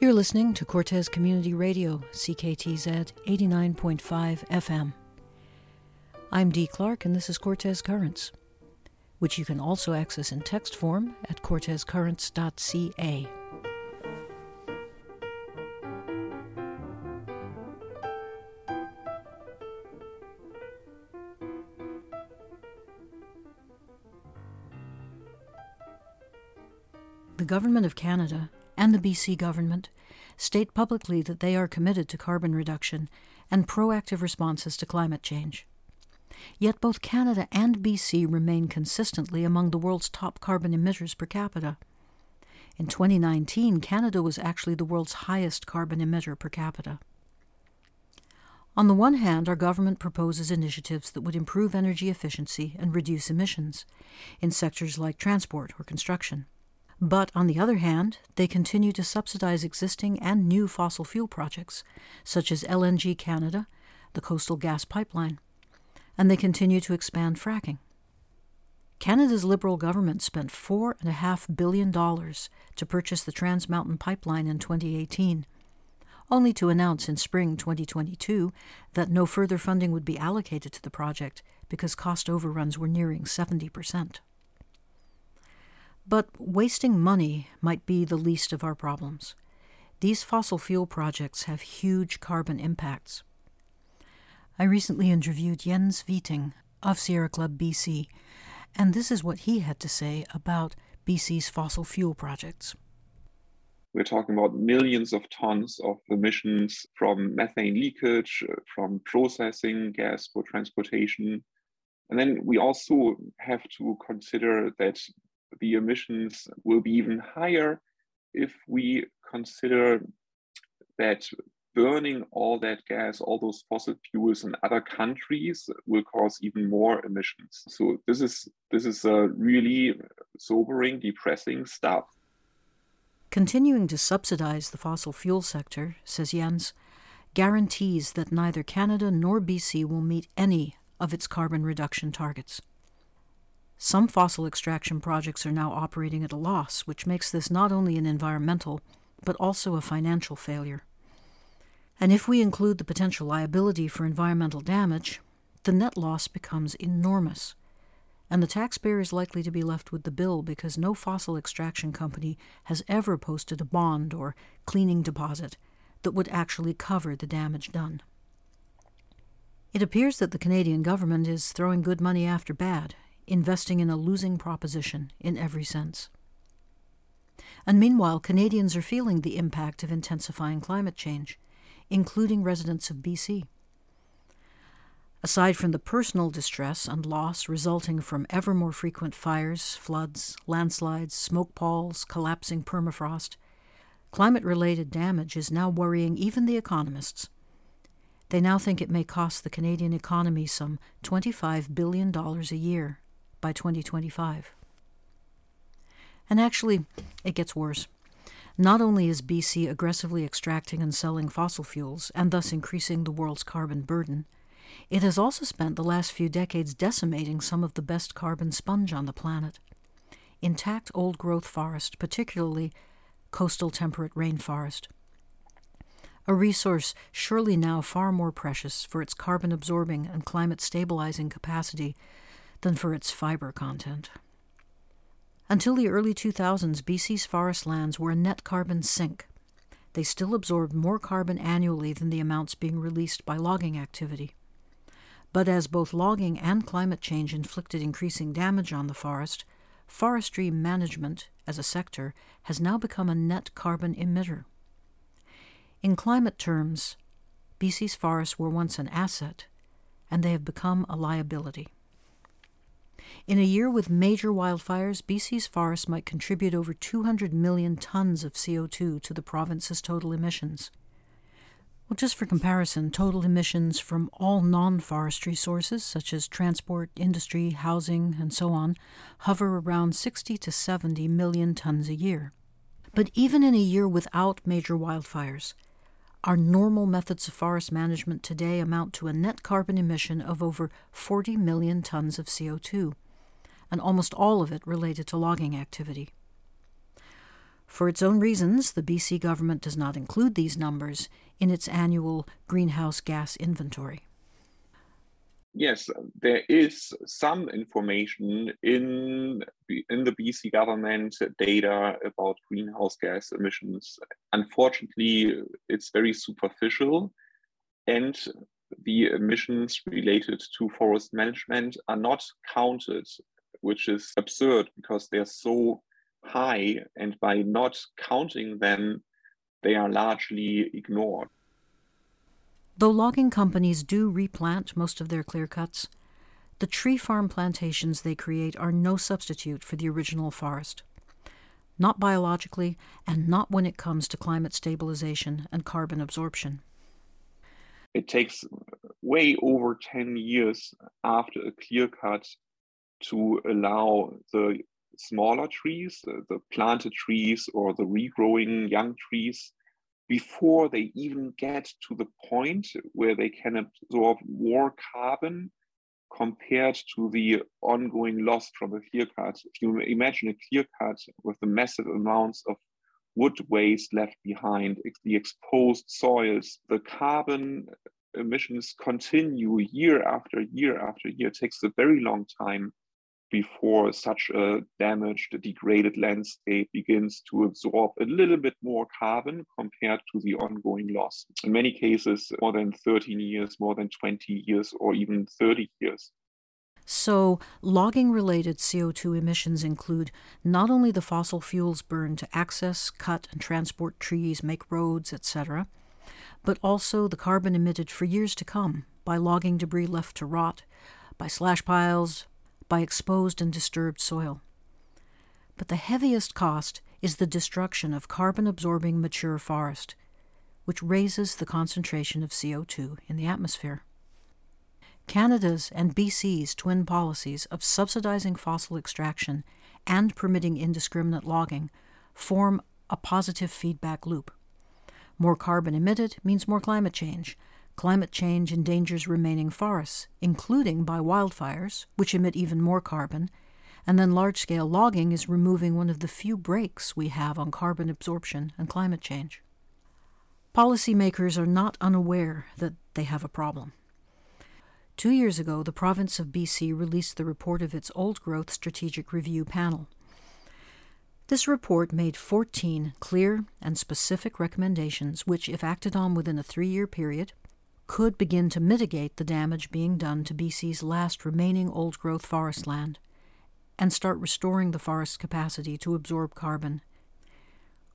You're listening to Cortes Community Radio, CKTZ 89.5 FM. I'm Dee Clark, and this is Cortes Currents, which you can also access in text form at cortescurrents.ca. The Government of Canada and the BC government state publicly that they are committed to carbon reduction and proactive responses to climate change. Yet both Canada and BC remain consistently among the world's top carbon emitters per capita. In 2019, Canada was actually the world's highest carbon emitter per capita. On the one hand, our government proposes initiatives that would improve energy efficiency and reduce emissions in sectors like transport or construction. But on the other hand, they continue to subsidize existing and new fossil fuel projects, such as LNG Canada, the Coastal Gas Pipeline, and they continue to expand fracking. Canada's Liberal government spent $4.5 billion to purchase the Trans Mountain Pipeline in 2018, only to announce in spring 2022 that no further funding would be allocated to the project because cost overruns were nearing 70 percent. But wasting money might be the least of our problems. These fossil fuel projects have huge carbon impacts. I recently interviewed Jens Wieting of Sierra Club BC, and this is what he had to say about BC's fossil fuel projects. We're talking about millions of tons of emissions from methane leakage, uh, from processing gas for transportation. And then we also have to consider that the emissions will be even higher if we consider that burning all that gas, all those fossil fuels in other countries will cause even more emissions. So this is this is a really sobering, depressing stuff. Continuing to subsidize the fossil fuel sector, says Jens, guarantees that neither Canada nor BC will meet any of its carbon reduction targets. Some fossil extraction projects are now operating at a loss, which makes this not only an environmental, but also a financial failure. And if we include the potential liability for environmental damage, the net loss becomes enormous. And the taxpayer is likely to be left with the bill because no fossil extraction company has ever posted a bond or cleaning deposit that would actually cover the damage done. It appears that the Canadian government is throwing good money after bad investing in a losing proposition in every sense. And meanwhile, Canadians are feeling the impact of intensifying climate change, including residents of BC. Aside from the personal distress and loss resulting from ever more frequent fires, floods, landslides, smoke palls, collapsing permafrost, climate related damage is now worrying even the economists. They now think it may cost the Canadian economy some $25 billion a year by 2025. And actually, it gets worse. Not only is BC aggressively extracting and selling fossil fuels, and thus increasing the world's carbon burden, it has also spent the last few decades decimating some of the best carbon sponge on the planet. Intact old growth forest, particularly coastal temperate rainforest. A resource surely now far more precious for its carbon absorbing and climate stabilizing capacity than for its fiber content. Until the early 2000s, BC's forest lands were a net carbon sink. They still absorbed more carbon annually than the amounts being released by logging activity. But as both logging and climate change inflicted increasing damage on the forest, forestry management as a sector has now become a net carbon emitter. In climate terms, BC's forests were once an asset, and they have become a liability. In a year with major wildfires, BC's forests might contribute over 200 million tons of CO2 to the province's total emissions. Well, just for comparison, total emissions from all non forestry sources, such as transport, industry, housing, and so on, hover around 60 to 70 million tons a year. But even in a year without major wildfires, our normal methods of forest management today amount to a net carbon emission of over 40 million tons of CO2, and almost all of it related to logging activity. For its own reasons, the BC government does not include these numbers in its annual greenhouse gas inventory. Yes, there is some information in, in the BC government data about greenhouse gas emissions. Unfortunately, it's very superficial, and the emissions related to forest management are not counted, which is absurd because they're so high, and by not counting them, they are largely ignored. Though logging companies do replant most of their clear cuts, the tree farm plantations they create are no substitute for the original forest. Not biologically, and not when it comes to climate stabilization and carbon absorption. It takes way over 10 years after a clear cut to allow the smaller trees, the, the planted trees or the regrowing young trees, before they even get to the point where they can absorb more carbon compared to the ongoing loss from a clear cut. If you imagine a clear cut with the massive amounts of wood waste left behind, the exposed soils, the carbon emissions continue year after year after year. It takes a very long time before such a damaged, degraded landscape begins to absorb a little bit more carbon compared to the ongoing loss. In many cases, more than 13 years, more than 20 years, or even 30 years. So, logging related CO2 emissions include not only the fossil fuels burned to access, cut, and transport trees, make roads, etc., but also the carbon emitted for years to come by logging debris left to rot, by slash piles, by exposed and disturbed soil. But the heaviest cost is the destruction of carbon absorbing mature forest, which raises the concentration of CO2 in the atmosphere. Canada's and BC's twin policies of subsidizing fossil extraction and permitting indiscriminate logging form a positive feedback loop. More carbon emitted means more climate change, Climate change endangers remaining forests, including by wildfires, which emit even more carbon, and then large scale logging is removing one of the few brakes we have on carbon absorption and climate change. Policymakers are not unaware that they have a problem. Two years ago, the province of BC released the report of its Old Growth Strategic Review Panel. This report made 14 clear and specific recommendations, which, if acted on within a three year period, could begin to mitigate the damage being done to BC's last remaining old growth forest land and start restoring the forest's capacity to absorb carbon.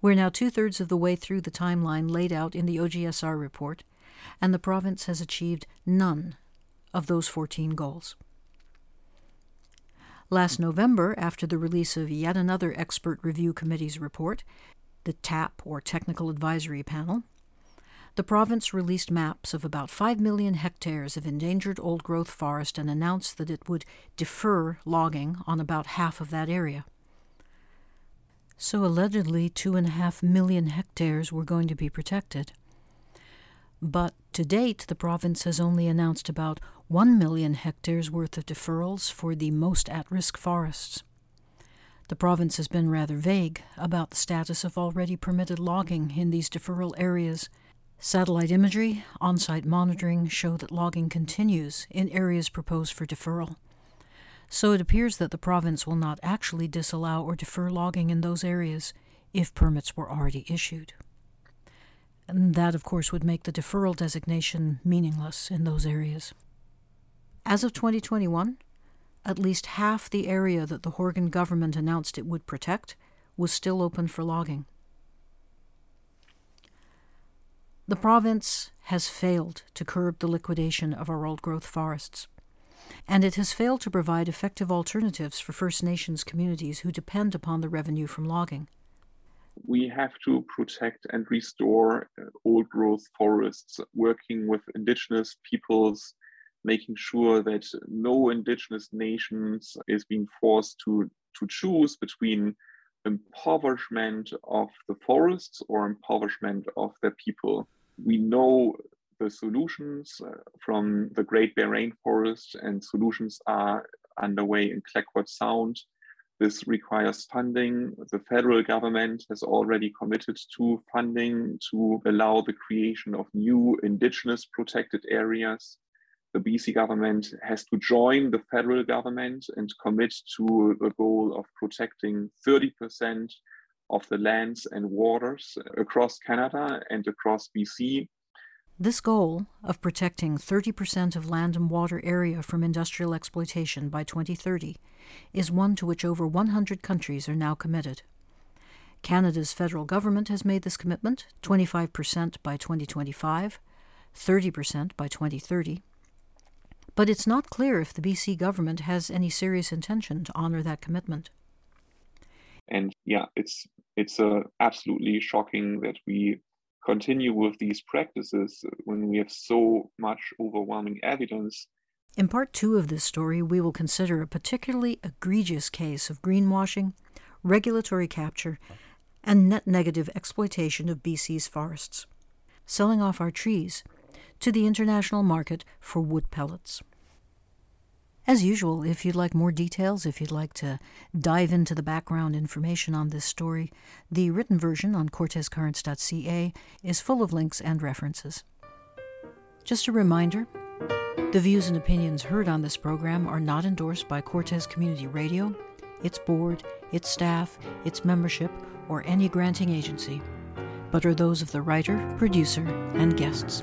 We're now two thirds of the way through the timeline laid out in the OGSR report, and the province has achieved none of those 14 goals. Last November, after the release of yet another expert review committee's report, the TAP, or Technical Advisory Panel, the province released maps of about 5 million hectares of endangered old growth forest and announced that it would defer logging on about half of that area. So allegedly, 2.5 million hectares were going to be protected. But to date, the province has only announced about 1 million hectares worth of deferrals for the most at risk forests. The province has been rather vague about the status of already permitted logging in these deferral areas Satellite imagery, on site monitoring show that logging continues in areas proposed for deferral. So it appears that the province will not actually disallow or defer logging in those areas if permits were already issued. And that, of course, would make the deferral designation meaningless in those areas. As of 2021, at least half the area that the Horgan government announced it would protect was still open for logging. The province has failed to curb the liquidation of our old growth forests, and it has failed to provide effective alternatives for First Nations communities who depend upon the revenue from logging. We have to protect and restore uh, old growth forests, working with Indigenous peoples, making sure that no Indigenous nations is being forced to, to choose between impoverishment of the forests or impoverishment of their people we know the solutions uh, from the Great Bear Rainforest, and solutions are underway in Clayoquot Sound. This requires funding. The federal government has already committed to funding to allow the creation of new indigenous protected areas. The BC government has to join the federal government and commit to the goal of protecting 30% of the lands and waters across Canada and across BC this goal of protecting 30% of land and water area from industrial exploitation by 2030 is one to which over 100 countries are now committed. Canada's federal government has made this commitment 25% by 2025, 30% by 2030. But it's not clear if the BC government has any serious intention to honor that commitment. And yeah, it's it's uh, absolutely shocking that we continue with these practices when we have so much overwhelming evidence. In part two of this story, we will consider a particularly egregious case of greenwashing, regulatory capture, and net negative exploitation of BC's forests, selling off our trees to the international market for wood pellets. As usual, if you'd like more details, if you'd like to dive into the background information on this story, the written version on cortescurrents.ca is full of links and references. Just a reminder the views and opinions heard on this program are not endorsed by Cortes Community Radio, its board, its staff, its membership, or any granting agency, but are those of the writer, producer, and guests.